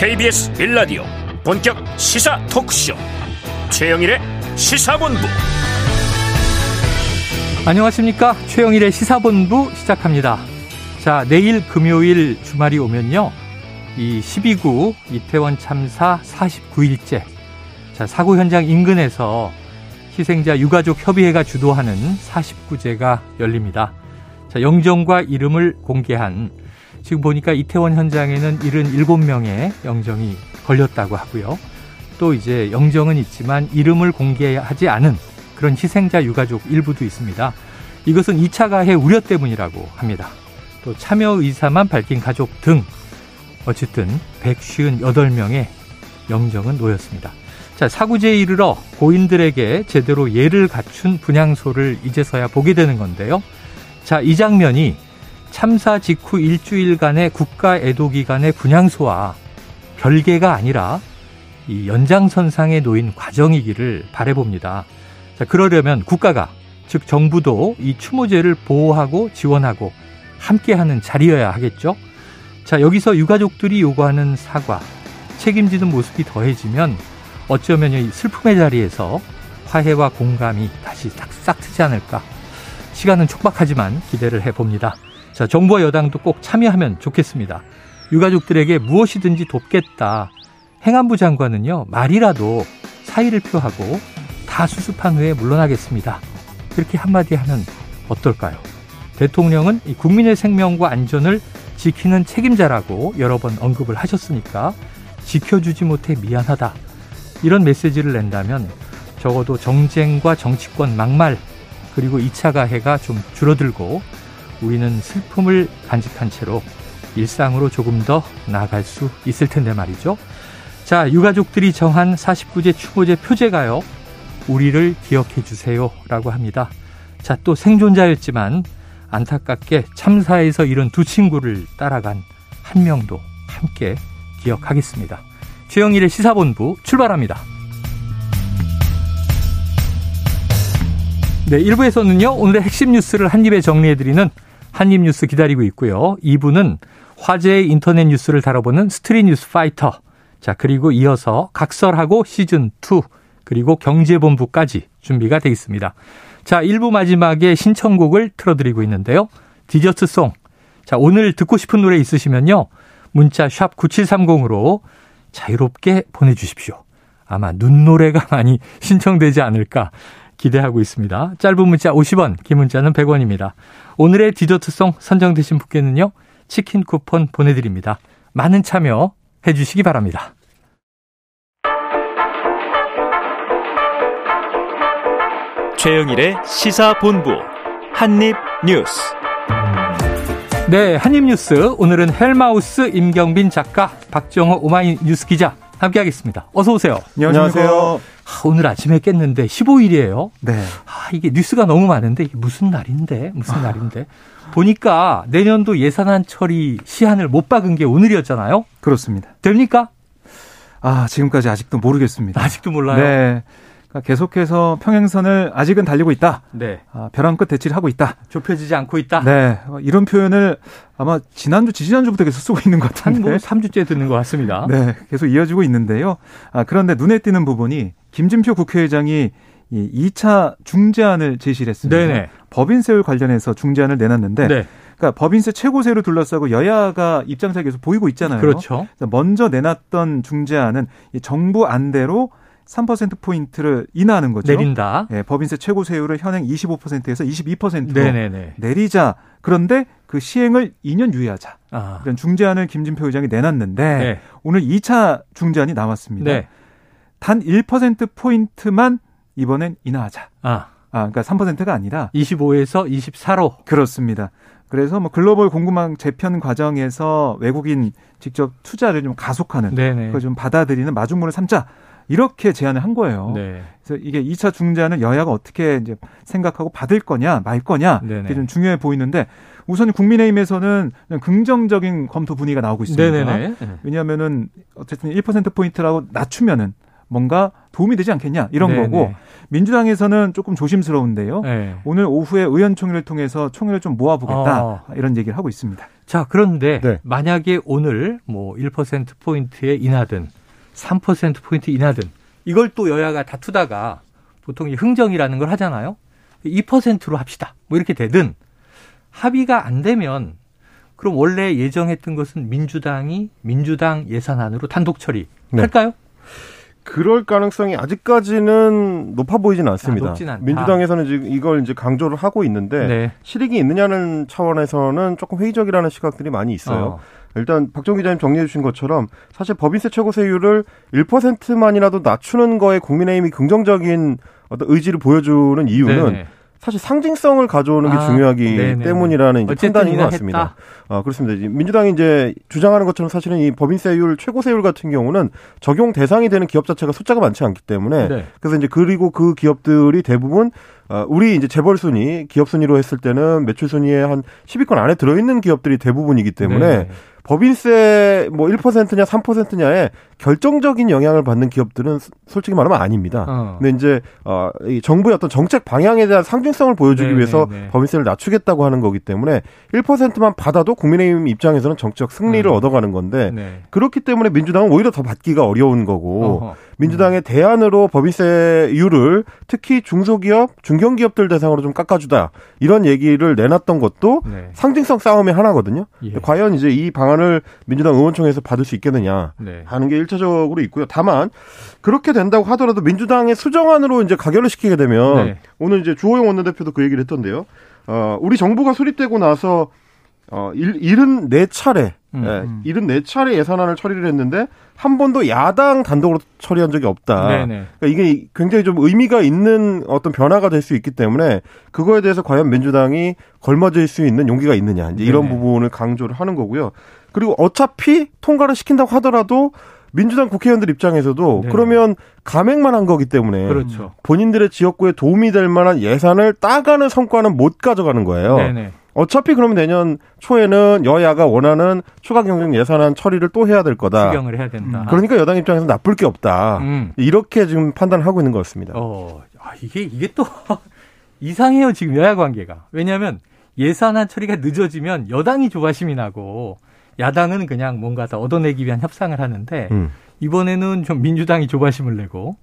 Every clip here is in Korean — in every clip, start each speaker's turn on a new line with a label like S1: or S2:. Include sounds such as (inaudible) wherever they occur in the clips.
S1: KBS 빌라디오 본격 시사 토크쇼. 최영일의 시사본부.
S2: 안녕하십니까? 최영일의 시사본부 시작합니다. 자 내일 금요일 주말이 오면요. 이 12구 이태원 참사 49일째 자 사고 현장 인근에서 희생자 유가족 협의회가 주도하는 49제가 열립니다. 자 영정과 이름을 공개한 지금 보니까 이태원 현장에는 77명의 영정이 걸렸다고 하고요. 또 이제 영정은 있지만 이름을 공개하지 않은 그런 희생자 유가족 일부도 있습니다. 이것은 2차 가해 우려 때문이라고 합니다. 또 참여 의사만 밝힌 가족 등 어쨌든 158명의 영정은 놓였습니다. 자, 사구제에 이르러 고인들에게 제대로 예를 갖춘 분향소를 이제서야 보게 되는 건데요. 자, 이 장면이 참사 직후 일주일간의 국가 애도 기간의 분향소와 별개가 아니라 이 연장선상에 놓인 과정이기를 바래봅니다. 자, 그러려면 국가가 즉 정부도 이 추모제를 보호하고 지원하고 함께하는 자리여야 하겠죠. 자, 여기서 유가족들이 요구하는 사과, 책임지는 모습이 더해지면 어쩌면 이 슬픔의 자리에서 화해와 공감이 다시 싹싹 트지 않을까. 시간은 촉박하지만 기대를 해봅니다. 자, 정부와 여당도 꼭 참여하면 좋겠습니다. 유가족들에게 무엇이든지 돕겠다. 행안부 장관은요, 말이라도 사의를 표하고 다 수습한 후에 물러나겠습니다. 그렇게 한마디 하면 어떨까요? 대통령은 국민의 생명과 안전을 지키는 책임자라고 여러 번 언급을 하셨으니까 지켜주지 못해 미안하다. 이런 메시지를 낸다면 적어도 정쟁과 정치권 막말 그리고 2차 가해가 좀 줄어들고 우리는 슬픔을 간직한 채로 일상으로 조금 더 나아갈 수 있을 텐데 말이죠. 자, 유가족들이 정한 49제 추모제 표제가요. 우리를 기억해 주세요. 라고 합니다. 자, 또 생존자였지만 안타깝게 참사에서 잃은 두 친구를 따라간 한 명도 함께 기억하겠습니다. 최영일의 시사본부 출발합니다. 네, 1부에서는요, 오늘의 핵심 뉴스를 한입에 정리해드리는 한입뉴스 기다리고 있고요. 2부는 화제의 인터넷 뉴스를 다뤄보는 Street News Fighter. 자, 그리고 이어서 각설하고 시즌2 그리고 경제본부까지 준비가 되어 있습니다. 자, 1부 마지막에 신청곡을 틀어드리고 있는데요. 디저트송. 자, 오늘 듣고 싶은 노래 있으시면요. 문자 샵 9730으로 자유롭게 보내주십시오. 아마 눈노래가 많이 (laughs) 신청되지 않을까 기대하고 있습니다. 짧은 문자 50원, 긴 문자는 100원입니다. 오늘의 디저트송 선정되신 분께는요. 치킨 쿠폰 보내드립니다. 많은 참여 해주시기 바랍니다.
S1: 최영일의 시사본부 한입뉴스
S2: 네, 한입뉴스 오늘은 헬마우스 임경빈 작가 박정호 오마이뉴스 기자 함께하겠습니다. 어서 오세요.
S3: 안녕하세요.
S2: 아, 오늘 아침에 깼는데 15일이에요.
S3: 네.
S2: 아, 이게 뉴스가 너무 많은데 이게 무슨 날인데 무슨 아. 날인데 보니까 내년도 예산안 처리 시한을 못 박은 게 오늘이었잖아요.
S3: 그렇습니다.
S2: 됩니까?
S3: 아 지금까지 아직도 모르겠습니다.
S2: 아직도 몰라요.
S3: 네. 그러니까 계속해서 평행선을 아직은 달리고 있다. 네. 아, 벼랑 끝 대치를 하고 있다.
S2: 좁혀지지 않고 있다.
S3: 네. 이런 표현을 아마 지난주, 지지난주부터 계속 쓰고 있는 것 같은데.
S2: 한뭐 3주째 듣는 것 같습니다.
S3: 네. 계속 이어지고 있는데요. 아, 그런데 눈에 띄는 부분이 김진표 국회의장이 이 2차 중재안을 제시를 했습니다. 네네. 법인세율 관련해서 중재안을 내놨는데 네. 그러니까 법인세 최고세로 둘러싸고 여야가 입장차 계속 보이고 있잖아요.
S2: 그렇죠.
S3: 먼저 내놨던 중재안은 정부 안대로 3%포인트를 인하하는 거죠.
S2: 내린다.
S3: 예, 법인세 최고 세율을 현행 25%에서 22%로 네네네. 내리자. 그런데 그 시행을 2년 유예하자. 아. 이런 중재안을 김진표 의장이 내놨는데 네. 오늘 2차 중재안이 나왔습니다. 네. 단 1%포인트만 이번엔 인하하자. 아. 아, 그러니까 3%가 아니라
S2: 25에서 24로.
S3: 그렇습니다. 그래서 뭐 글로벌 공급망 재편 과정에서 외국인 직접 투자를 좀 가속하는 네네. 그걸 좀 받아들이는 마중물을 삼자. 이렇게 제안을 한 거예요. 네. 그래서 이게 2차 중재안을 여야가 어떻게 이제 생각하고 받을 거냐 말 거냐 이게 좀 중요해 보이는데 우선 국민의힘에서는 긍정적인 검토 분위기가 나오고 있습니다. 네네네. 왜냐하면은 어쨌든 1% 포인트라고 낮추면은 뭔가 도움이 되지 않겠냐 이런 네네. 거고 민주당에서는 조금 조심스러운데요. 네. 오늘 오후에 의원총회를 통해서 총회를 좀 모아보겠다 어. 이런 얘기를 하고 있습니다.
S2: 자, 그런데 네. 만약에 오늘 뭐 1% 포인트에 인하든 3% 포인트 인하든 이걸 또 여야가 다투다가 보통 흥정이라는 걸 하잖아요. 2%로 합시다. 뭐 이렇게 되든 합의가 안 되면 그럼 원래 예정했던 것은 민주당이 민주당 예산안으로 단독 처리할까요? 네.
S4: 그럴 가능성이 아직까지는 높아 보이진 않습니다. 아, 민주당에서는 지금 이걸 이제 강조를 하고 있는데 네. 실익이 있느냐는 차원에서는 조금 회의적이라는 시각들이 많이 있어요. 어. 일단 박정 기자님 정리해 주신 것처럼 사실 법인세 최고세율을 1%만이라도 낮추는 거에 국민의힘이 긍정적인 어떤 의지를 보여주는 이유는 네네. 사실 상징성을 가져오는 게 아, 중요하기 네네네. 때문이라는 이제 판단인 것 같습니다. 아, 그렇습니다. 민주당이 이제 주장하는 것처럼 사실은 이 법인세율 최고세율 같은 경우는 적용 대상이 되는 기업 자체가 숫자가 많지 않기 때문에 네. 그래서 이제 그리고 그 기업들이 대부분 어, 우리 이제 재벌 순위, 기업 순위로 했을 때는 매출 순위에 한 10위권 안에 들어 있는 기업들이 대부분이기 때문에 네. 법인세 뭐 1%냐 3%냐에 결정적인 영향을 받는 기업들은 솔직히 말하면 아닙니다. 어. 근데 이제 어, 이 정부의 어떤 정책 방향에 대한 상징성을 보여주기 네네네. 위해서 네, 네. 법인세를 낮추겠다고 하는 거기 때문에 1%만 받아도 국민의힘 입장에서는 정책 승리를 음. 얻어가는 건데 네. 그렇기 때문에 민주당은 오히려 더 받기가 어려운 거고 어허. 민주당의 대안으로 법인세율을 특히 중소기업, 중견기업들 대상으로 좀 깎아주다 이런 얘기를 내놨던 것도 네. 상징성 싸움의 하나거든요. 예. 과연 이제 이 방안을 민주당 의원총회에서 받을 수 있겠느냐 네. 하는 게 1차적으로 있고요. 다만 그렇게 된다고 하더라도 민주당의 수정안으로 이제 가결을 시키게 되면 네. 오늘 이제 주호영 원내대표도 그 얘기를 했던데요. 어, 우리 정부가 수립되고 나서 어, 74차례, 음, 예, 음. 74차례 예산안을 처리를 했는데 한 번도 야당 단독으로 처리한 적이 없다. 그러니까 이게 굉장히 좀 의미가 있는 어떤 변화가 될 수 있기 때문에 그거에 대해서 과연 민주당이 걸맞을 수 있는 용기가 있느냐 이제 이런 네네. 부분을 강조를 하는 거고요. 그리고 어차피 통과를 시킨다고 하더라도 민주당 국회의원들 입장에서도 네. 그러면 감액만 한 거기 때문에 그렇죠. 본인들의 지역구에 도움이 될 만한 예산을 따가는 성과는 못 가져가는 거예요. 네네. 어차피 그러면 내년 초에는 여야가 원하는 추가 경정 예산안 처리를 또 해야 될 거다.
S2: 추경을 해야 된다.
S4: 그러니까 여당 입장에서 나쁠 게 없다. 음. 이렇게 지금 판단을 하고 있는 것 같습니다. 어,
S2: 아, 이게 이게 또 (laughs) 이상해요 지금 여야 관계가. 왜냐하면 예산안 처리가 늦어지면 여당이 조바심이 나고 야당은 그냥 뭔가 더 얻어내기 위한 협상을 하는데 음. 이번에는 좀 민주당이 조바심을 내고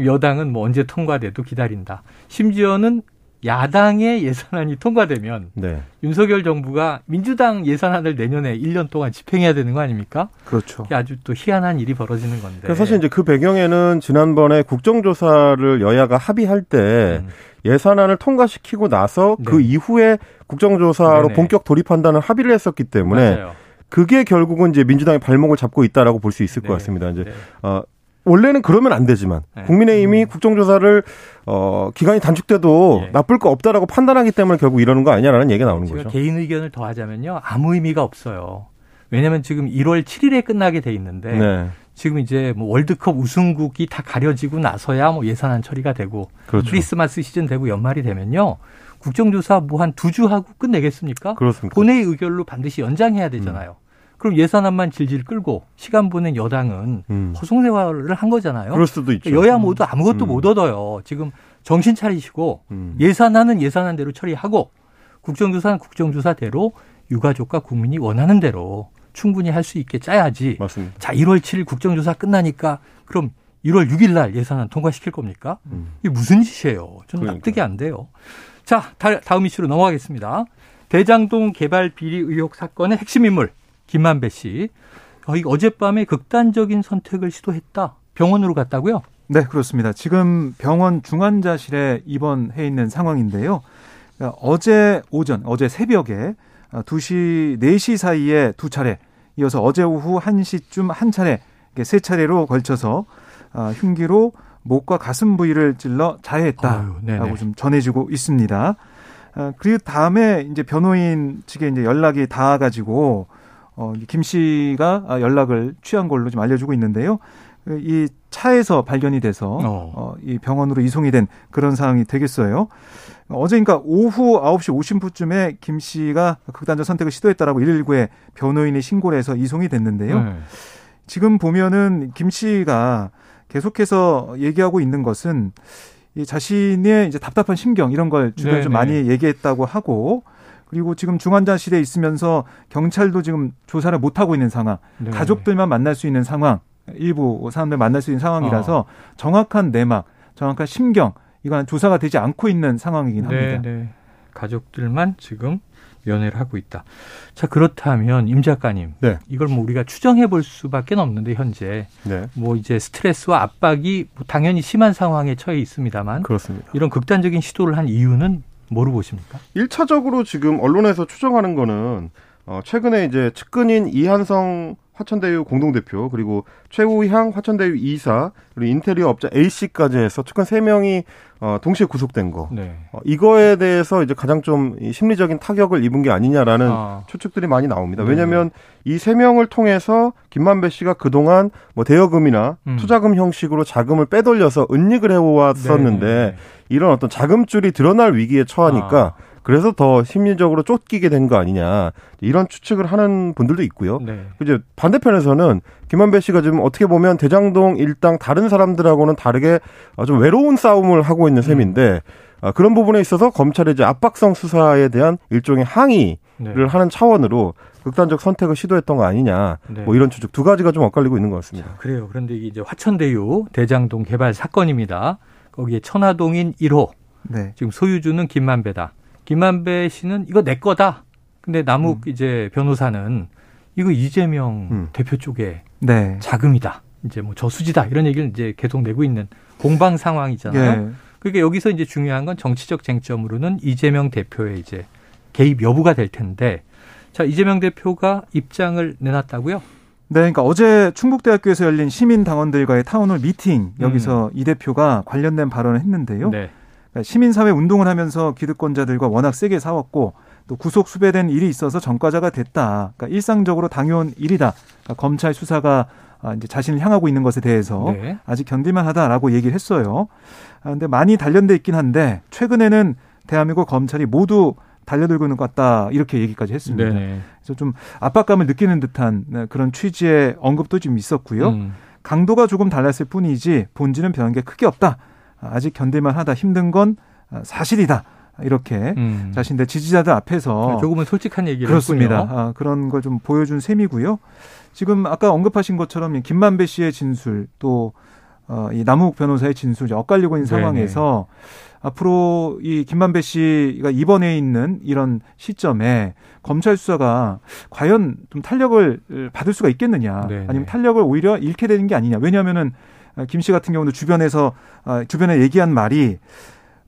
S2: 여당은 뭐 언제 통과돼도 기다린다. 심지어는 야당의 예산안이 통과되면 네. 윤석열 정부가 민주당 예산안을 내년에 1년 동안 집행해야 되는 거 아닙니까?
S4: 그렇죠.
S2: 아주 또 희한한 일이 벌어지는 건데.
S4: 사실 이제 그 배경에는 지난번에 국정조사를 여야가 합의할 때 음. 예산안을 통과시키고 나서 그 네. 그 이후에 국정조사로 네네. 본격 돌입한다는 합의를 했었기 때문에 맞아요. 그게 결국은 이제 민주당의 발목을 잡고 있다라고 볼 수 있을 네. 것 같습니다. 이제 네. 어, 원래는 그러면 안 되지만 네. 국민의힘이 음. 국정조사를 어 기간이 단축돼도 예. 나쁠 거 없다라고 판단하기 때문에 결국 이러는 거 아니냐라는 얘기가 나오는 거죠.
S2: 개인 의견을 더하자면요 아무 의미가 없어요. 왜냐하면 지금 1월 7일에 끝나게 돼 있는데 네. 지금 이제 뭐 월드컵 우승국이 다 가려지고 나서야 뭐 예산안 처리가 되고 그렇죠. 크리스마스 시즌 되고 연말이 되면요 국정조사 뭐 한 두 주 하고 끝내겠습니까?
S4: 그렇습니다.
S2: 본회의 의결로 반드시 연장해야 되잖아요. 음. 그럼 예산안만 질질 끌고 시간 보낸 여당은 음. 허송세월을 한 거잖아요.
S4: 그럴 수도 있죠.
S2: 여야 모두 아무것도 음. 못 얻어요. 지금 정신 차리시고 음. 예산안은 예산안대로 처리하고 국정조사는 국정조사대로 유가족과 국민이 원하는 대로 충분히 할 수 있게 짜야지.
S4: 맞습니다.
S2: 자, 1월 7일 국정조사 끝나니까 그럼 1월 6일 날 예산안 통과시킬 겁니까? 음. 이게 무슨 짓이에요? 좀 그러니까. 납득이 안 돼요. 자, 다음 이슈로 넘어가겠습니다. 대장동 개발 비리 의혹 사건의 핵심 인물 김만배 씨. 어, 어젯밤에 극단적인 선택을 시도했다. 병원으로 갔다고요?
S3: 네, 그렇습니다. 지금 병원 중환자실에 입원해 있는 상황인데요. 그러니까 어제 오전, 어제 새벽에 2시, 어, 4시 사이에 두 차례, 이어서 어제 오후 1시쯤 한 차례, 세 차례로 걸쳐서 어, 흉기로 목과 가슴 부위를 찔러 자해했다라고 좀 전해지고 있습니다. 어, 그리고 다음에 이제 변호인 측에 이제 연락이 닿아가지고 어, 김 씨가 연락을 취한 걸로 좀 알려주고 있는데요. 이 차에서 발견이 돼서 어. 어, 이 병원으로 이송이 된 그런 상황이 되겠어요. 어제 그러니까 오후 9시 50분쯤에 김 씨가 극단적 선택을 시도했다라고 119에 변호인이 신고를 해서 이송이 됐는데요. 네. 지금 보면은 김 씨가 계속해서 얘기하고 있는 것은 이 자신의 이제 답답한 심경 이런 걸 주변에 네, 좀 많이 네. 얘기했다고 하고 그리고 지금 중환자실에 있으면서 경찰도 지금 조사를 못 하고 있는 상황, 네. 가족들만 만날 수 있는 상황, 일부 사람들 만날 수 있는 상황이라서 어. 정확한 내막, 정확한 심경 이건 조사가 되지 않고 있는 상황이긴 네, 합니다. 네.
S2: 가족들만 지금 연애를 하고 있다. 자 그렇다면 임 작가님, 네. 이걸 뭐 우리가 추정해 볼 수밖에 없는데 현재 네. 뭐 이제 스트레스와 압박이 뭐 당연히 심한 상황에 처해 있습니다만
S4: 그렇습니다.
S2: 이런 극단적인 시도를 한 이유는 뭐로 보십니까?
S4: 1차적으로 지금 언론에서 추정하는 거는 어 최근에 이제 측근인 이한성 화천대유 공동대표 그리고 최우향 화천대유 이사 그리고 인테리어 업자 A 씨까지 해서 최근 세 명이 어, 동시에 구속된 거. 네. 어, 이거에 대해서 이제 가장 좀 심리적인 타격을 입은 게 아니냐라는 아. 추측들이 많이 나옵니다. 네. 왜냐하면 이세 명을 통해서 김만배 씨가 그동안 뭐 대여금이나 음. 투자금 형식으로 자금을 빼돌려서 은닉을 해왔었는데 네. 이런 어떤 자금줄이 드러날 위기에 처하니까 아. 그래서 더 심리적으로 쫓기게 된 거 아니냐 이런 추측을 하는 분들도 있고요. 네. 이제 반대편에서는 김한배 씨가 지금 어떻게 보면 대장동 일당 다른 사람들하고는 다르게 좀 외로운 싸움을 하고 있는 셈인데 음. 그런 부분에 있어서 검찰의 이제 압박성 수사에 대한 일종의 항의를 네. 하는 차원으로 극단적 선택을 시도했던 거 아니냐. 네. 뭐 이런 추측 두 가지가 좀 엇갈리고 있는 것 같습니다. 자,
S2: 그래요. 그런데 이게 이제 화천대유 대장동 개발 사건입니다. 거기에 천화동인 1호. 네. 지금 소유주는 김만배다. 김만배 씨는 이거 내 거다. 근데 남욱 음. 이제 변호사는 이거 이재명 음. 대표 쪽에 네. 자금이다. 이제 뭐 저수지다 이런 얘기를 이제 계속 내고 있는 공방 상황이잖아요. 네. 그러니까 여기서 이제 중요한 건 정치적 쟁점으로는 이재명 대표의 이제 개입 여부가 될 텐데 자 이재명 대표가 입장을 내놨다고요?
S3: 네, 그러니까 어제 충북대학교에서 열린 시민 당원들과의 town hall meeting 여기서 음. 이 대표가 관련된 발언을 했는데요. 네. 그러니까 시민사회 운동을 하면서 기득권자들과 워낙 세게 싸웠고 또 구속 수배된 일이 있어서 전과자가 됐다. 그러니까 일상적으로 당해온 일이다. 그러니까 검찰 수사가 아, 이제 자신을 향하고 있는 것에 대해서 네. 아직 견딜만 하다라고 얘기를 했어요. 아, 근데 많이 단련돼 있긴 한데 최근에는 대한민국 검찰이 모두 달려들고 있는 것 같다 이렇게 얘기까지 했습니다. 네 그래서 좀 압박감을 느끼는 듯한 네, 그런 취지의 언급도 좀 있었고요. 음. 강도가 조금 달랐을 뿐이지 본질은 변한 게 크게 없다. 아직 견딜만 하다 힘든 건 사실이다. 이렇게 음. 자신들 지지자들 앞에서
S2: 네, 조금은 솔직한 얘기를
S3: 그렇습니다. 아, 그런 걸 좀 보여준 셈이고요. 지금 아까 언급하신 것처럼 김만배 씨의 진술 또 어, 이 남욱 변호사의 진술이 엇갈리고 있는 네네. 상황에서 앞으로 이 김만배 씨가 입원해 있는 이런 시점에 검찰 수사가 과연 좀 탄력을 받을 수가 있겠느냐 네네. 아니면 탄력을 오히려 잃게 되는 게 아니냐 왜냐하면은 김 씨 같은 경우도 주변에서 아, 주변에 얘기한 말이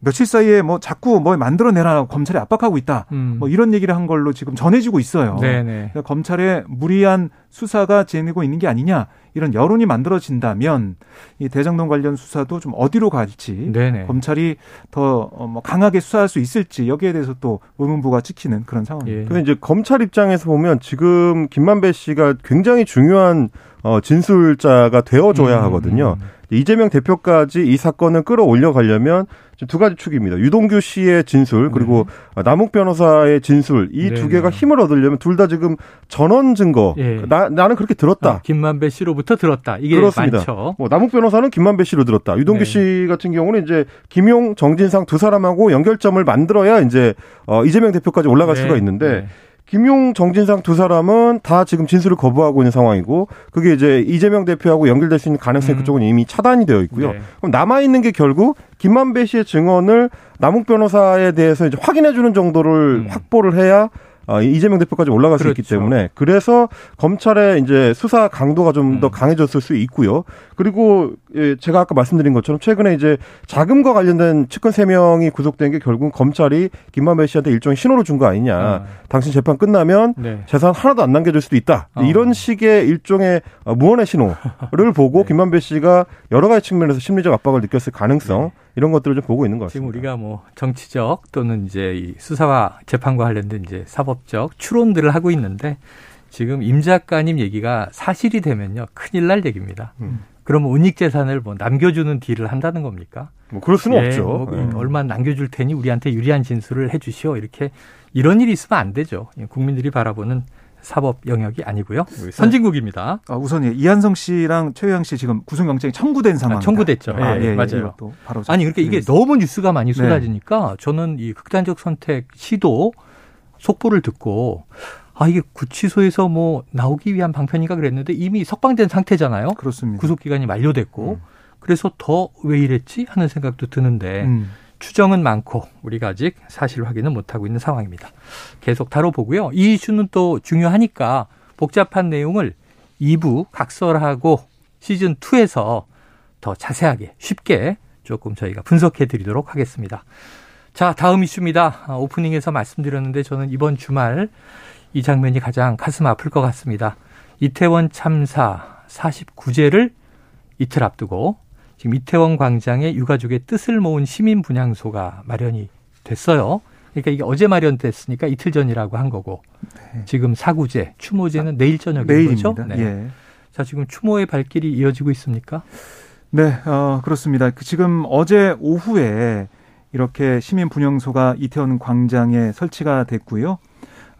S3: 며칠 사이에 뭐 자꾸 뭐 만들어내라고 검찰이 압박하고 있다. 음. 뭐 이런 얘기를 한 걸로 지금 전해지고 있어요. 그러니까 검찰의 무리한 수사가 진행되고 있는 게 아니냐 이런 여론이 만들어진다면 이 대장동 관련 수사도 좀 어디로 갈지 네네. 검찰이 더뭐 어, 강하게 수사할 수 있을지 여기에 대해서 또 의문부가 찍히는 그런 상황입니다.
S4: 예. 이제 검찰 입장에서 보면 지금 김만배 씨가 굉장히 중요한 어, 진술자가 되어줘야 음. 하거든요. 이재명 대표까지 이 사건을 끌어올려 가려면 두 가지 축입니다. 유동규 씨의 진술 그리고 네. 남욱 변호사의 진술 이두 네. 개가 힘을 얻으려면 둘 다 지금 전원 증거. 네. 나 나는 그렇게 들었다. 아,
S2: 김만배 씨로부터 들었다. 이게 그렇습니다. 많죠.
S4: 뭐 남욱 변호사는 김만배 씨로 들었다. 유동규 네. 씨 같은 경우는 이제 김용, 정진상 두 사람하고 연결점을 만들어야 이제 어, 이재명 대표까지 올라갈 네. 수가 있는데. 네. 김용, 정진상 두 사람은 다 지금 진술을 거부하고 있는 상황이고 그게 이제 이재명 대표하고 연결될 수 있는 가능성이 음. 그쪽은 이미 차단이 되어 있고요. 네. 그럼 남아 있는 게 결국 김만배 씨의 증언을 남욱 변호사에 대해서 이제 확인해 주는 정도를 음. 확보를 해야 어, 이재명 대표까지 올라갈 그렇죠. 수 있기 그렇죠. 때문에 그래서 검찰의 이제 수사 강도가 좀더 음. 강해졌을 수 있고요. 그리고 예, 제가 아까 말씀드린 것처럼 최근에 이제 자금과 관련된 측근 3명이 구속된 게 결국 검찰이 김만배 씨한테 일종의 신호를 준 거 아니냐. 아. 당신 재판 끝나면 네. 재산 하나도 안 남겨줄 수도 있다. 어. 이런 식의 일종의 어, 무언의 신호를 보고 (laughs) 네. 김만배 씨가 여러 가지 측면에서 심리적 압박을 느꼈을 가능성 네. 이런 것들을 좀 보고 있는 것 같습니다.
S2: 지금 우리가 뭐 정치적 또는 이제 이 수사와 재판과 관련된 이제 사법적 추론들을 하고 있는데 지금 임 작가님 얘기가 사실이 되면요 큰일 날 얘기입니다. 음. 그러면 은닉 재산을 뭐 남겨주는 딜을 한다는 겁니까?
S4: 뭐 그럴 수는 예, 없죠. 뭐
S2: 네. 얼마 남겨줄 테니 우리한테 유리한 진술을 해주시오 이렇게 이런 일이 있으면 안 되죠. 예, 국민들이 바라보는 사법 영역이 아니고요. 선진국입니다.
S3: 아, 우선 예, 이한성 씨랑 최유양 씨 지금 구속영장이 청구된 상황. 아,
S2: 청구됐죠. 아, 예, 예, 맞아요. 아니 그러니까 이게 너무 뉴스가 많이 네. 쏟아지니까 네. 저는 이 극단적 선택 시도 속보를 듣고 아 이게 구치소에서 뭐 나오기 위한 방편인가 그랬는데 이미 석방된 상태잖아요.
S3: 그렇습니다.
S2: 구속 기간이 만료됐고 음. 그래서 더 왜 이랬지 하는 생각도 드는데 음. 추정은 많고 우리가 아직 사실 확인은 못하고 있는 상황입니다. 계속 다뤄보고요. 이 이슈는 또 중요하니까 복잡한 내용을 2부 각설하고 시즌 2에서 더 자세하게 쉽게 조금 저희가 분석해 드리도록 하겠습니다. 자, 다음 이슈입니다. 아, 오프닝에서 말씀드렸는데 저는 이번 주말 이 장면이 가장 가슴 아플 것 같습니다. 이태원 참사 49제를 이틀 앞두고 지금 이태원 광장에 유가족의 뜻을 모은 시민 분향소가 마련이 됐어요. 그러니까 이게 어제 마련됐으니까 이틀 전이라고 한 거고 네. 지금 사구제, 추모제는 아, 내일 저녁인
S3: 내일입니다.
S2: 거죠?
S3: 네. 예.
S2: 자 지금 추모의 발길이 이어지고 있습니까?
S3: 네, 어, 그렇습니다. 그 지금 어제 오후에 이렇게 시민 분향소가 이태원 광장에 설치가 됐고요.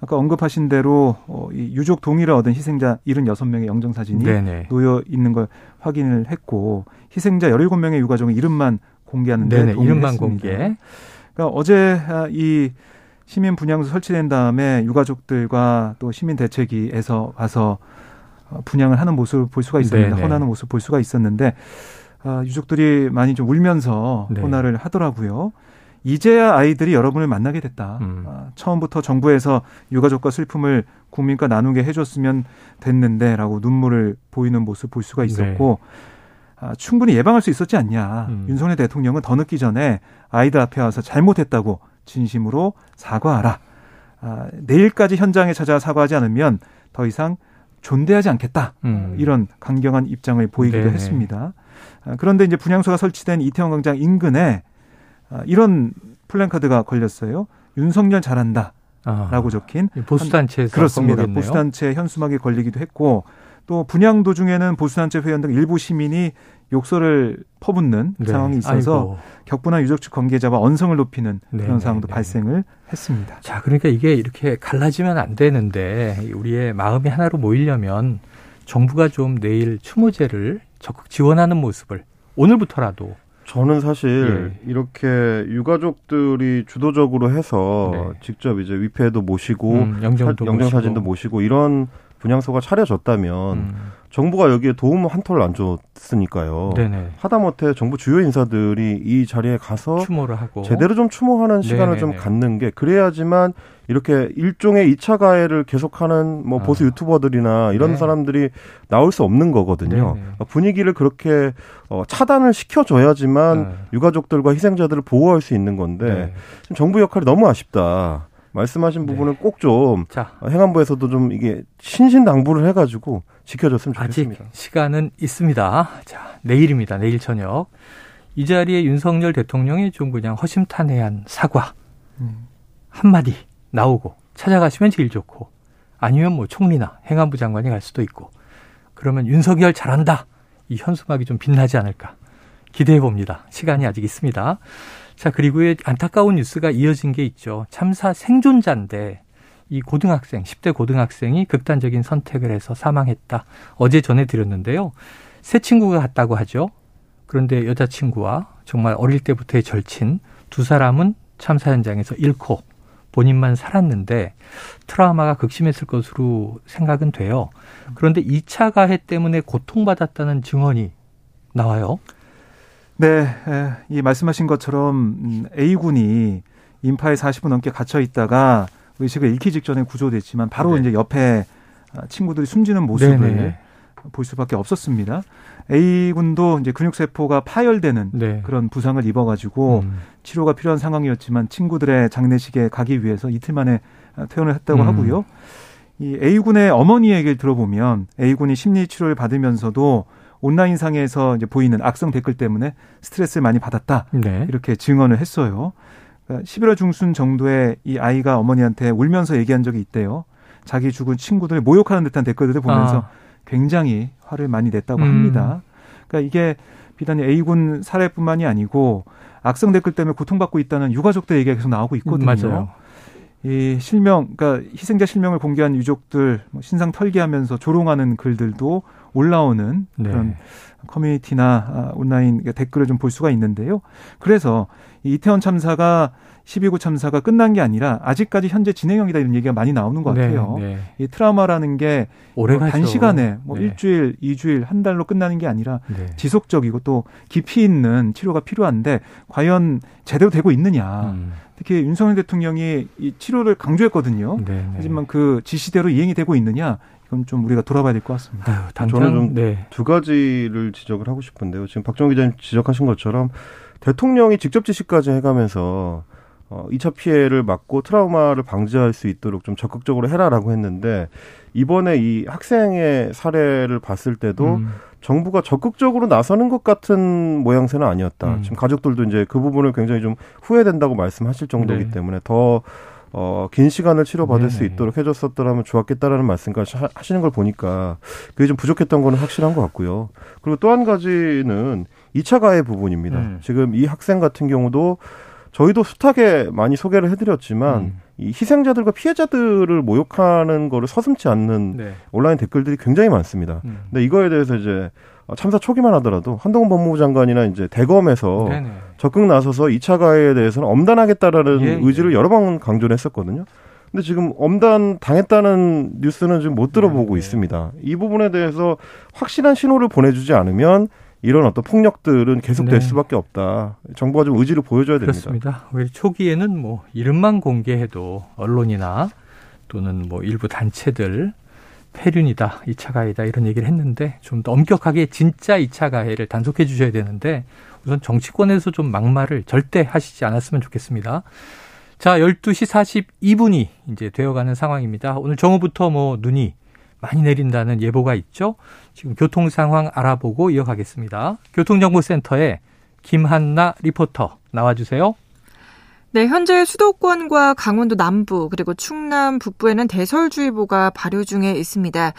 S3: 아까 언급하신 대로 어, 이 유족 동의를 얻은 희생자 76명의 영정 사진이 네네. 놓여 있는 걸 확인을 했고 희생자 17명의 유가족의 이름만 공개하는데 네네,
S2: 이름만 공개.
S3: 그러니까 어제 아, 이 시민 분향소 설치된 다음에 유가족들과 또 시민 대책위에서 와서 어, 분양을 하는 모습을 볼 수가 있었는데 네네. 헌하는 모습을 볼 수가 있었는데 아, 유족들이 많이 좀 울면서 네. 헌화를 하더라고요. 이제야 아이들이 여러분을 만나게 됐다. 음. 아, 처음부터 정부에서 유가족과 슬픔을 국민과 나누게 해줬으면 됐는데라고 눈물을 보이는 모습 볼 수가 있었고 네. 아, 충분히 예방할 수 있었지 않냐. 음. 윤석열 대통령은 더 늦기 전에 아이들 앞에 와서 잘못했다고 진심으로 사과하라. 아, 내일까지 현장에 찾아 사과하지 않으면 더 이상 존대하지 않겠다. 음. 이런 강경한 입장을 보이기도 네. 했습니다. 아, 그런데 이제 분향소가 설치된 이태원 광장 인근에 아, 이런 플랜카드가 걸렸어요. 윤석열 잘한다. 라고 적힌
S2: 보수단체에서
S3: 그렇습니다. 보수단체 현수막이 걸리기도 했고 또 분양 도중에는 보수단체 회원 등 일부 시민이 욕설을 퍼붓는 네. 상황이 있어서 아이고. 격분한 유적 측 관계자와 언성을 높이는 네. 그런 상황도 네. 발생을 했습니다.
S2: 자, 그러니까 이게 이렇게 갈라지면 안 되는데 우리의 마음이 하나로 모이려면 정부가 좀 내일 추모제를 적극 지원하는 모습을 오늘부터라도
S4: 저는 사실 예. 이렇게 유가족들이 주도적으로 해서 네. 직접 이제 위패도 모시고 음, 영정 사진도 모시고 이런 분향소가 차려졌다면 음. 정부가 여기에 도움 한 톨을 안 줬으니까요. 네네. 하다못해 정부 주요 인사들이 이 자리에 가서
S2: 추모를 하고
S4: 제대로 좀 추모하는 시간을 네네네. 좀 갖는 게 그래야지만 이렇게 일종의 2차 가해를 계속하는 뭐 아. 보수 유튜버들이나 이런 네. 사람들이 나올 수 없는 거거든요. 네네. 분위기를 그렇게 어, 차단을 시켜줘야지만 네. 유가족들과 희생자들을 보호할 수 있는 건데 네. 지금 정부 역할이 너무 아쉽다. 말씀하신 네. 부분은 네. 꼭좀 행안부에서도 좀 이게 신신당부를 해가지고 지켜줬으면 좋겠습니다.
S2: 아직 시간은 있습니다. 자 내일입니다. 내일 저녁 이 자리에 윤석열 대통령이 좀 그냥 허심탄회한 사과 음. 한마디 나오고 찾아가시면 제일 좋고 아니면 뭐 총리나 행안부 장관이 갈 수도 있고 그러면 윤석열 잘한다 이 현수막이 좀 빛나지 않을까 기대해 봅니다. 시간이 아직 있습니다. 자, 그리고 안타까운 뉴스가 이어진 게 있죠. 참사 생존자인데 이 고등학생, 10대 고등학생이 극단적인 선택을 해서 사망했다. 어제 전해드렸는데요. 새 친구가 갔다고 하죠. 그런데 여자친구와 정말 어릴 때부터의 절친 두 사람은 참사 현장에서 잃고 본인만 살았는데 트라우마가 극심했을 것으로 생각은 돼요. 그런데 2차 가해 때문에 고통받았다는 증언이 나와요.
S3: 네, 이 말씀하신 것처럼 음, A군이 인파에 40분 넘게 갇혀 있다가 의식을 잃기 직전에 구조됐지만 바로 네. 이제 옆에 아, 친구들이 숨지는 모습을 네네. 볼 수밖에 없었습니다. A군도 이제 근육세포가 파열되는 네. 그런 부상을 입어가지고 음. 치료가 필요한 상황이었지만 친구들의 장례식에 가기 위해서 이틀 만에 퇴원을 했다고 음. 하고요. 이 A군의 어머니 얘기를 들어보면 A군이 심리 치료를 받으면서도 온라인상에서 이제 보이는 악성 댓글 때문에 스트레스를 많이 받았다. 네. 이렇게 증언을 했어요. 그러니까 11월 중순 정도에 이 아이가 어머니한테 울면서 얘기한 적이 있대요. 자기 죽은 친구들 모욕하는 듯한 댓글들을 보면서 아. 굉장히 화를 많이 냈다고 음. 합니다. 그러니까 이게 비단 A군 사례뿐만이 아니고 악성 댓글 때문에 고통받고 있다는 유가족들 얘기가 계속 나오고 있거든요.
S2: 맞아요.
S3: 이 실명, 그러니까 희생자 실명을 공개한 유족들 뭐 신상 털기하면서 조롱하는 글들도 올라오는 네. 그런 커뮤니티나 아, 온라인 댓글을 좀 볼 수가 있는데요. 그래서 이 이태원 참사가 12구 참사가 끝난 게 아니라 아직까지 현재 진행형이다 이런 얘기가 많이 나오는 것 네, 같아요. 네, 네. 이 트라우마라는 게 오래 뭐 단시간에 뭐 네. 일주일, 이주일, 한 달로 끝나는 게 아니라 네. 지속적이고 또 깊이 있는 치료가 필요한데 과연 제대로 되고 있느냐. 음. 특히 윤석열 대통령이 이 치료를 강조했거든요. 네, 하지만 그 지시대로 이행이 되고 있느냐. 이건 좀 우리가 돌아봐야 될 것 같습니다. 아유,
S4: 당장, 저는 좀두 가지를 지적을 하고 싶은데요. 지금 박정 기자님 지적하신 것처럼 대통령이 직접 지시까지 해가면서 어, 2차 피해를 막고 트라우마를 방지할 수 있도록 좀 적극적으로 해라라고 했는데 이번에 이 학생의 사례를 봤을 때도 음. 정부가 적극적으로 나서는 것 같은 모양새는 아니었다. 음. 지금 가족들도 이제 그 부분을 굉장히 좀 후회된다고 말씀하실 정도이기 네. 때문에 더 어, 긴 시간을 치료받을 네수 있도록 해줬었더라면 좋았겠다라는 말씀까지 하시는 걸 보니까 그게 좀 부족했던 거는 확실한 것 같고요. 그리고 또 한 가지는 2차 가해 부분입니다. 음. 지금 이 학생 같은 경우도 저희도 숱하게 많이 소개를 해드렸지만 음. 이 희생자들과 피해자들을 모욕하는 거를 서슴지 않는 네. 온라인 댓글들이 굉장히 많습니다. 음. 근데 이거에 대해서 이제 참사 초기만 하더라도 한동훈 법무부 장관이나 이제 대검에서 네네. 적극 나서서 2차 가해에 대해서는 엄단하겠다라는 예, 예. 의지를 예. 여러 번 강조를 했었거든요. 근데 지금 엄단 당했다는 뉴스는 지금 못 들어보고 네, 네. 있습니다. 이 부분에 대해서 확실한 신호를 보내주지 않으면 이런 어떤 폭력들은 계속될 네. 수밖에 없다. 정부가 좀 의지를 보여줘야 됩니다.
S2: 그렇습니다. 왜 초기에는 뭐 이름만 공개해도 언론이나 또는 뭐 일부 단체들 폐륜이다, 2차 가해다 이런 얘기를 했는데 좀 더 엄격하게 진짜 2차 가해를 단속해 주셔야 되는데 우선 정치권에서 좀 막말을 절대 하시지 않았으면 좋겠습니다. 자, 12시 42분이 이제 되어가는 상황입니다. 오늘 정오부터 뭐 눈이 많이 내린다는 예보가 있죠. 지금 교통 상황 알아보고 이어가겠습니다. 교통정보센터에 김한나 리포터 나와주세요.
S5: 네, 현재 수도권과 강원도 남부 그리고 충남 북부에는 대설주의보가 발효 중에 있습니다.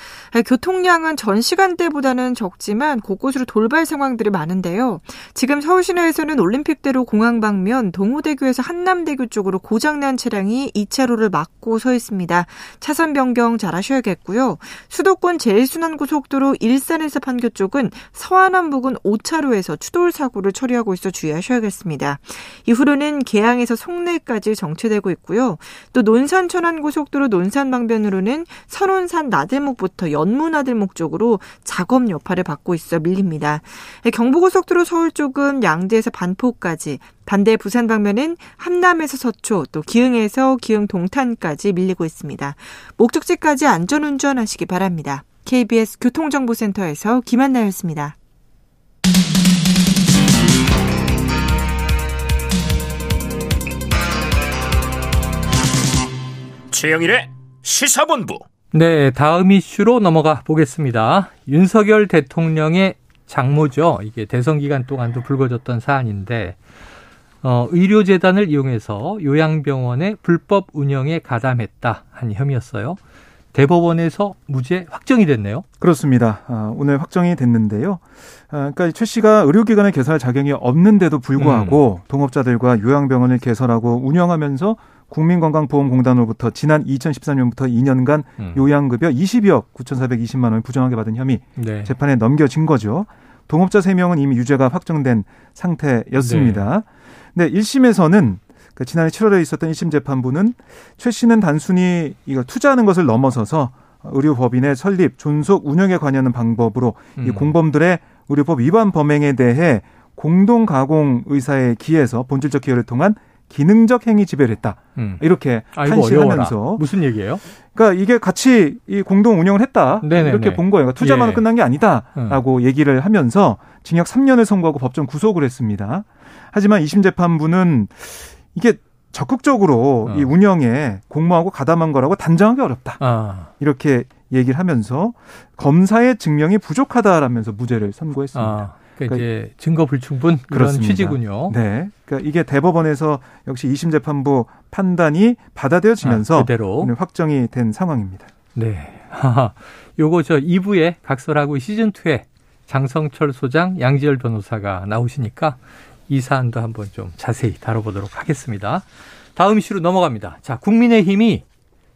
S5: 교통량은 전 시간대보다는 적지만 곳곳으로 돌발 상황들이 많은데요. 지금 서울 시내에서는 올림픽대로 공항 방면 동호대교에서 한남대교 쪽으로 고장난 차량이 2차로를 막고 서 있습니다. 차선 변경 잘 하셔야겠고요. 수도권 제일순환고속도로 일산에서 판교 쪽은 서안암 부근 5차로에서 추돌 사고를 처리하고 있어 주의하셔야겠습니다. 이후로는 개항에서 송내까지 정체되고 있고요. 또 논산 천안 고속도로 논산 방면으로는 선원산 나들목부터 연무 나들목 쪽으로 작업 여파를 받고 있어 밀립니다. 경부고속도로 서울 쪽은 양재에서 반포까지 반대 부산 방면은 함남에서 서초 또 기흥에서 기흥 동탄까지 밀리고 있습니다. 목적지까지 안전운전 하시기 바랍니다. KBS 교통정보센터에서 김한나였습니다.
S1: 최영일의 시사본부.
S2: 네, 다음 이슈로 넘어가 보겠습니다. 윤석열 대통령의 장모죠. 이게 대선 기간 동안도 불거졌던 사안인데 어, 의료재단을 이용해서 요양병원의 불법 운영에 가담했다 한 혐의였어요. 대법원에서 무죄 확정이 됐네요.
S3: 그렇습니다. 아, 오늘 확정이 됐는데요. 아, 그러니까 최 씨가 의료기관을 개설할 자격이 없는데도 불구하고 음. 동업자들과 요양병원을 개설하고 운영하면서 국민건강보험공단으로부터 지난 2013년부터 2년간 음. 요양급여 20억 9,420만 원을 부정하게 받은 혐의 네. 재판에 넘겨진 거죠. 동업자 3명은 이미 유죄가 확정된 상태였습니다. 네. 네, 1심에서는 그 지난해 7월에 있었던 1심 재판부는 최 씨는 단순히 이거 투자하는 것을 넘어서서 의료법인의 설립, 존속, 운영에 관여하는 방법으로 음. 이 공범들의 의료법 위반 범행에 대해 공동 가공 의사에 기해서 본질적 기여를 통한 기능적 행위 지배를 했다. 음. 이렇게 판시하면서
S2: 무슨 얘기예요?
S3: 그러니까 이게 같이 이 공동 운영을 했다. 네네네. 이렇게 본 거예요. 그러니까 투자만 예. 끝난 게 아니다라고 음. 얘기를 하면서 징역 3년을 선고하고 법정 구속을 했습니다. 하지만 2심 재판부는 이게 적극적으로 어. 이 운영에 공모하고 가담한 거라고 단정하기 어렵다. 아. 이렇게 얘기를 하면서 검사의 증명이 부족하다라면서 무죄를 선고했습니다. 아.
S2: 그러니까, 이제 증거 불충분 그런 그렇습니다. 취지군요.
S3: 네. 그러니까 이게 대법원에서 역시 2심 재판부 판단이 받아들여지면서 아, 그대로 확정이 된 상황입니다.
S2: 네. 요거 저 2부에 각설하고 시즌 2에 장성철 소장, 양지열 변호사가 나오시니까 이 사안도 한번 좀 자세히 다뤄보도록 하겠습니다. 다음 이슈로 넘어갑니다. 자, 국민의힘이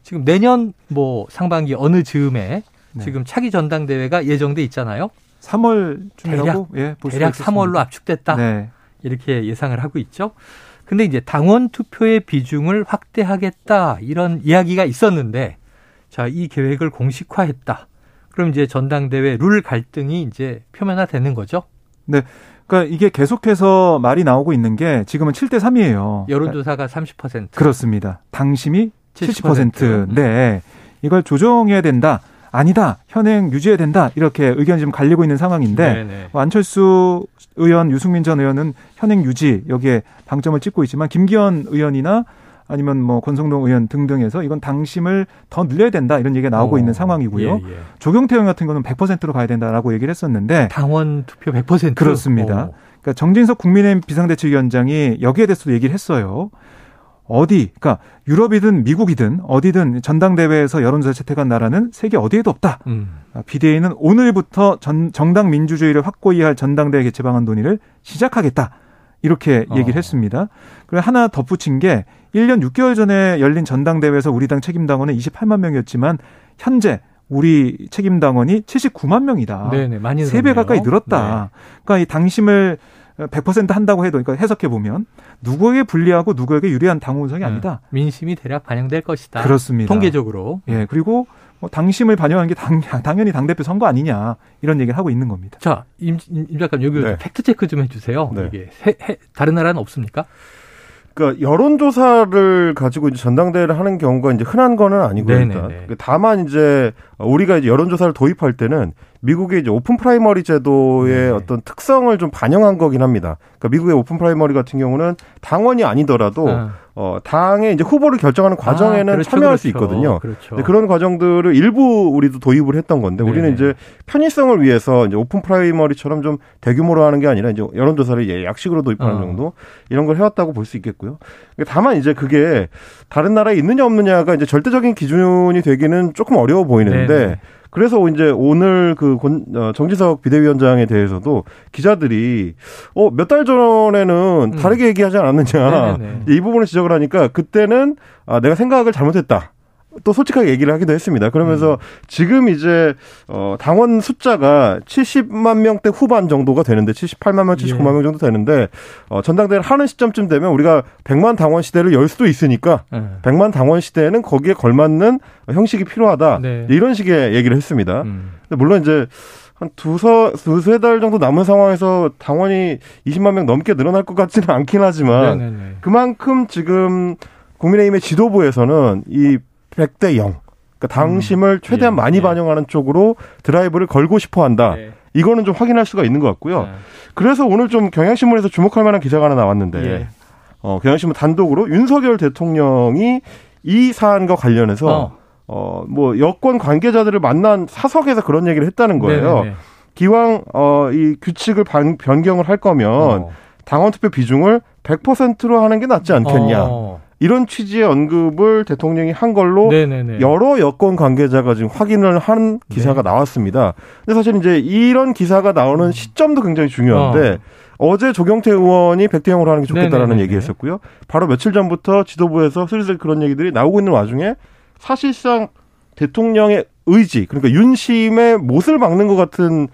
S2: 지금 내년 뭐 상반기 어느 즈음에 네. 지금 차기 전당대회가 예정돼 있잖아요.
S3: 3월쯤이라고
S2: 대략, 예, 대략 3월로 압축됐다. 네. 이렇게 예상을 하고 있죠. 근데 이제 당원 투표의 비중을 확대하겠다 이런 이야기가 있었는데 자, 이 계획을 공식화했다. 그럼 이제 전당대회 룰 갈등이 이제 표면화되는 거죠.
S3: 네. 그러니까 이게 계속해서 말이 나오고 있는 게 지금은 7대 3이에요.
S2: 여론조사가 30%.
S3: 그렇습니다. 당심이 70%. 70%. 네. 이걸 조정해야 된다. 아니다. 현행 유지해야 된다. 이렇게 의견이 좀 갈리고 있는 상황인데 네네. 뭐 안철수 의원, 유승민 전 의원은 현행 유지 여기에 방점을 찍고 있지만 김기현 의원이나 아니면 뭐 권성동 의원 등등에서 이건 당심을 더 늘려야 된다 이런 얘기가 나오고 어, 있는 상황이고요. 예, 예. 조경태 의원 같은 거는 100%로 가야 된다라고 얘기를 했었는데
S2: 당원 투표 100%
S3: 그렇습니다. 어. 그러니까 정진석 국민의힘 비상대책위원장이 여기에 대해서도 얘기를 했어요. 어디, 그러니까 유럽이든 미국이든 어디든 전당대회에서 여론조사 채택한 나라는 세계 어디에도 없다. 음. 아, 비대위는 오늘부터 전, 정당 민주주의를 확고히 할 전당대회 개최 방안 논의를 시작하겠다. 이렇게 어. 얘기를 했습니다. 그리고 하나 덧붙인 게 1년 6개월 전에 열린 전당대회에서 우리 당 책임당원은 28만 명이었지만 현재 우리 책임당원이 79만 명이다. 네네, 많이 3배 가까이 늘었다. 네. 그러니까 이 당심을 100% 한다고 해도 그러니까 해석해 보면 누구에게 불리하고 누구에게 유리한 당원 운성이 네. 아니다.
S2: 민심이 대략 반영될 것이다.
S3: 그렇습니다.
S2: 통계적으로.
S3: 예, 그리고 뭐 당심을 반영한 게 당, 당연히 당대표 선거 아니냐 이런 얘기를 하고 있는 겁니다.
S2: 자, 임, 임 작가님 여기 네. fact check 좀 해주세요. 네. 이게 해, 해, 다른 나라는 없습니까?
S4: 그러니까 여론조사를 가지고 이제 전당대회를 하는 경우가 이제 흔한 거는 아니고 일단 그러니까 다만 이제 우리가 이제 여론조사를 도입할 때는 미국의 이제 open primary 제도의 네. 어떤 특성을 좀 반영한 거긴 합니다. 그러니까 미국의 open primary 같은 경우는 당원이 아니더라도 아. 어, 당의 이제 후보를 결정하는 과정에는 아, 그렇죠, 참여할 그렇죠. 수 있거든요. 그렇죠. 그런 과정들을 일부 우리도 도입을 했던 건데 네 우리는 이제 편의성을 위해서 이제 open primary처럼 좀 대규모로 하는 게 아니라 이제 여론조사를 약식으로 도입하는 어. 정도 이런 걸 해왔다고 볼 수 있겠고요. 다만 이제 그게 다른 나라에 있느냐 없느냐가 이제 절대적인 기준이 되기는 조금 어려워 보이는데 네네. 그래서 이제 오늘 그 어, 정진석 비대위원장에 대해서도 기자들이 어 몇 달 전에는 음. 다르게 음. 얘기하지 않았느냐 이 부분을 지적을 하니까 그때는 아 내가 생각을 잘못했다. 또 솔직하게 얘기를 하기도 했습니다. 그러면서 음. 지금 이제 어 당원 숫자가 70만 명대 후반 정도가 되는데 78만 명, 79만 예. 명 정도 되는데 어 전당대회를 하는 시점쯤 되면 우리가 100만 당원 시대를 열 수도 있으니까 예. 100만 당원 시대에는 거기에 걸맞는 형식이 필요하다. 네. 이런 식의 얘기를 했습니다. 음. 물론 이제 한 두서 두세 달 정도 남은 상황에서 당원이 20만 명 넘게 늘어날 것 같지는 않긴 하지만 네네네. 그만큼 지금 국민의힘의 지도부에서는 이 100대 0. 그러니까 당심을 음. 최대한 예, 많이 예. 반영하는 쪽으로 드라이브를 걸고 싶어 한다. 예. 이거는 좀 확인할 수가 있는 것 같고요. 예. 그래서 오늘 좀 경향신문에서 주목할 만한 기사가 하나 나왔는데, 예. 어, 경향신문 단독으로 윤석열 대통령이 이 사안과 관련해서, 어. 어, 뭐, 여권 관계자들을 만난 사석에서 그런 얘기를 했다는 거예요. 네네네. 기왕, 어, 이 규칙을 반, 변경을 할 거면, 어. 당원 투표 비중을 100%로 하는 게 낫지 않겠냐. 어. 이런 취지의 언급을 대통령이 한 걸로 네네네. 여러 여권 관계자가 지금 확인을 한 기사가 네. 나왔습니다. 근데 사실 이제 이런 기사가 나오는 시점도 굉장히 중요한데 어. 제 조경태 의원이 백대형으로 하는 게 좋겠다라는 얘기했었고요. 바로 며칠 전부터 지도부에서 슬슬 그런 얘기들이 나오고 있는 와중에 사실상 대통령의 의지 그러니까 윤심의 못을 막는 것 같은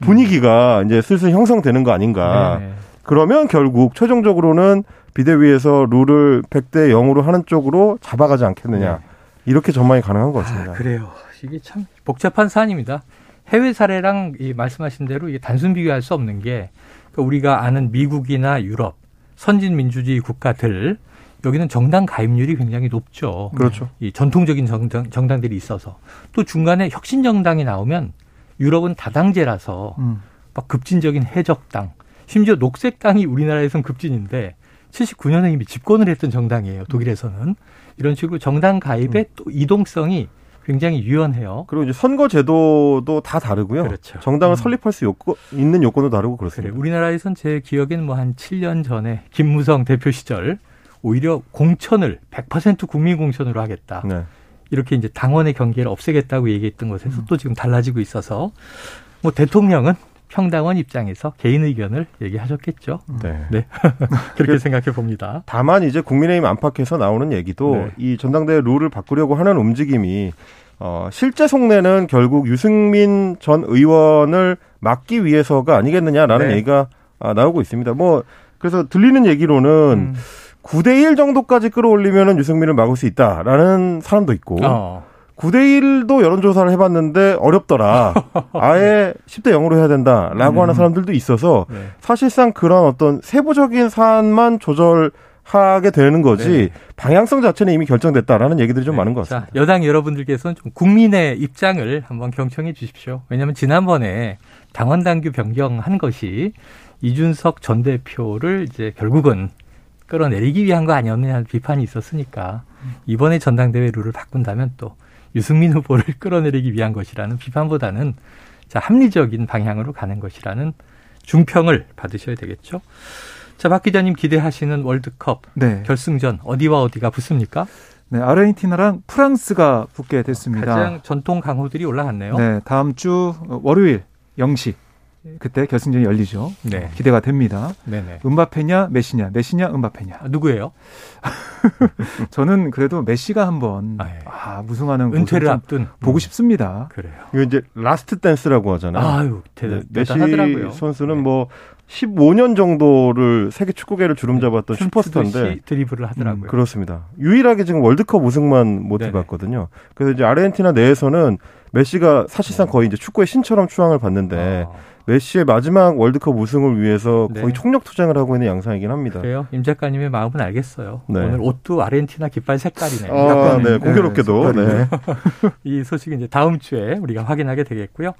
S4: 분위기가 이제 슬슬 형성되는 거 아닌가. 네네. 그러면 결국 최종적으로는 비대위에서 룰을 100대 0으로 하는 쪽으로 잡아가지 않겠느냐. 네. 이렇게 전망이 가능한 것 같습니다.
S2: 아, 그래요. 이게 참 복잡한 사안입니다. 해외 사례랑 이 말씀하신 대로 이게 단순 비교할 수 없는 게 그러니까 우리가 아는 미국이나 유럽 선진 민주주의 국가들 여기는 정당 가입률이 굉장히 높죠.
S3: 그렇죠.
S2: 이 전통적인 정당, 정당들이 있어서 또 중간에 혁신 정당이 나오면 유럽은 다당제라서 음. 막 급진적인 해적당 심지어 녹색당이 우리나라에선 급진인데 79년에 이미 집권을 했던 정당이에요. 독일에서는 이런 식으로 정당 가입의 음. 또 이동성이 굉장히 유연해요.
S4: 그리고 이제 선거 제도도 다 다르고요. 그렇죠. 정당을 음. 설립할 수 요건, 있는 요건도 다르고 그렇습니다.
S2: 그래, 우리나라에선 제 기억에는 뭐한 7년 전에 김무성 대표 시절 오히려 공천을 100% 국민 공천으로 하겠다. 네. 이렇게 이제 당원의 경계를 없애겠다고 얘기했던 것에서 음. 또 지금 달라지고 있어서 뭐 대통령은 평당원 입장에서 개인 의견을 얘기하셨겠죠. 네. 네. (laughs) 그렇게 생각해 봅니다.
S4: 다만 이제 국민의힘 안팎에서 나오는 얘기도 네. 이 전당대회 룰을 바꾸려고 하는 움직임이 어, 실제 속내는 결국 유승민 전 의원을 막기 위해서가 아니겠느냐라는 네. 얘기가 아, 나오고 있습니다. 뭐 그래서 들리는 얘기로는 음. 9대 1 정도까지 끌어올리면 유승민을 막을 수 있다라는 사람도 있고 어. 9대 1도 여론조사를 해봤는데 어렵더라. (laughs) 아예 10대 0으로 해야 된다라고 음. 하는 사람들도 있어서 네. 사실상 그런 어떤 세부적인 사안만 조절 하게 되는 거지 네. 방향성 자체는 이미 결정됐다라는 얘기들이 좀 네. 많은 것 같습니다. 자,
S2: 여당 여러분들께서는 좀 국민의 입장을 한번 경청해 주십시오. 왜냐하면 지난번에 당원 당규 변경한 것이 이준석 전 대표를 이제 결국은 끌어내리기 위한 거 아니었느냐는 비판이 있었으니까 이번에 전당대회 룰을 바꾼다면 또 유승민 후보를 (laughs) 끌어내리기 위한 것이라는 비판보다는 자, 합리적인 방향으로 가는 것이라는 중평을 받으셔야 되겠죠. 자, 박 기자님 기대하시는 월드컵 네. 결승전 어디와 어디가 붙습니까?
S3: 네, 아르헨티나랑 프랑스가 붙게 됐습니다.
S2: 가장 전통 강호들이 올라갔네요.
S3: 네, 다음 주 월요일 0시 그때 결승전이 열리죠. 네. 기대가 됩니다. 네네. 음바페냐 메시냐, 메시냐 음바페냐.
S2: 아, 누구예요? (laughs)
S3: 저는 그래도 메시가 한번 아, 예. 아 우승하는
S2: 은퇴를 앞둔
S3: 보고 음. 싶습니다.
S4: 그래요. 이거 이제 last dance라고 하잖아요. 아유, 대단, 네, 메시 선수는 네. 뭐 15년 정도를 세계 축구계를 주름 잡았던 네. 슈퍼스타인데
S2: 드리블을 하더라고요. 음,
S4: 그렇습니다. 유일하게 지금 월드컵 우승만 못 해봤거든요. 그래서 이제 아르헨티나 내에서는 메시가 사실상 네. 거의 이제 축구의 신처럼 추앙을 받는데 아. 메시의 마지막 월드컵 우승을 위해서 거의 네. 총력 투쟁을 하고 있는 양상이긴 합니다.
S2: 그래요? 임 작가님의 마음은 알겠어요. 네. 오늘 옷도 아르헨티나 깃발 색깔이네요.
S4: 아, 네, 공교롭게도. 네. (laughs)
S2: 이 소식은 이제 다음 주에 우리가 확인하게 되겠고요.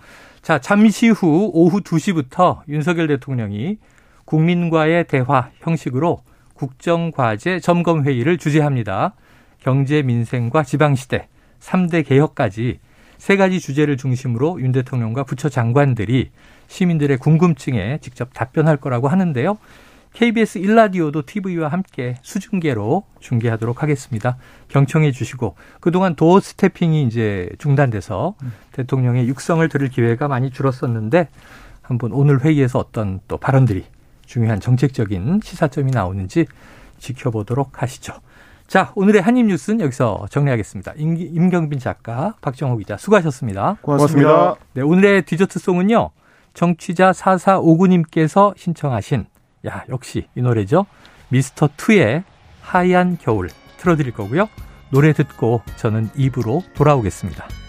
S2: 자, 잠시 후 오후 2시부터 윤석열 대통령이 국민과의 대화 형식으로 국정과제 점검회의를 주재합니다. 경제 민생과 지방시대, 3대 개혁까지 세 가지 주제를 중심으로 윤 대통령과 부처 장관들이 시민들의 궁금증에 직접 답변할 거라고 하는데요. KBS 일라디오도 TV와 함께 수중계로 중계하도록 하겠습니다. 경청해 주시고 그동안 도어 스태핑이 이제 중단돼서 음. 대통령의 육성을 들을 기회가 많이 줄었었는데 한번 오늘 회의에서 어떤 또 발언들이 중요한 정책적인 시사점이 나오는지 지켜보도록 하시죠. 자, 오늘의 한입 뉴스는 여기서 정리하겠습니다. 임, 경빈 작가, 박정호 기자, 수고하셨습니다.
S4: 고맙습니다.
S2: 네, 오늘의 디저트 송은요, 정취자 4459님께서 신청하신, 야, 역시 이 노래죠. 미스터 투의 하얀 겨울 틀어 드릴 거고요. 노래 듣고 저는 입으로 돌아오겠습니다.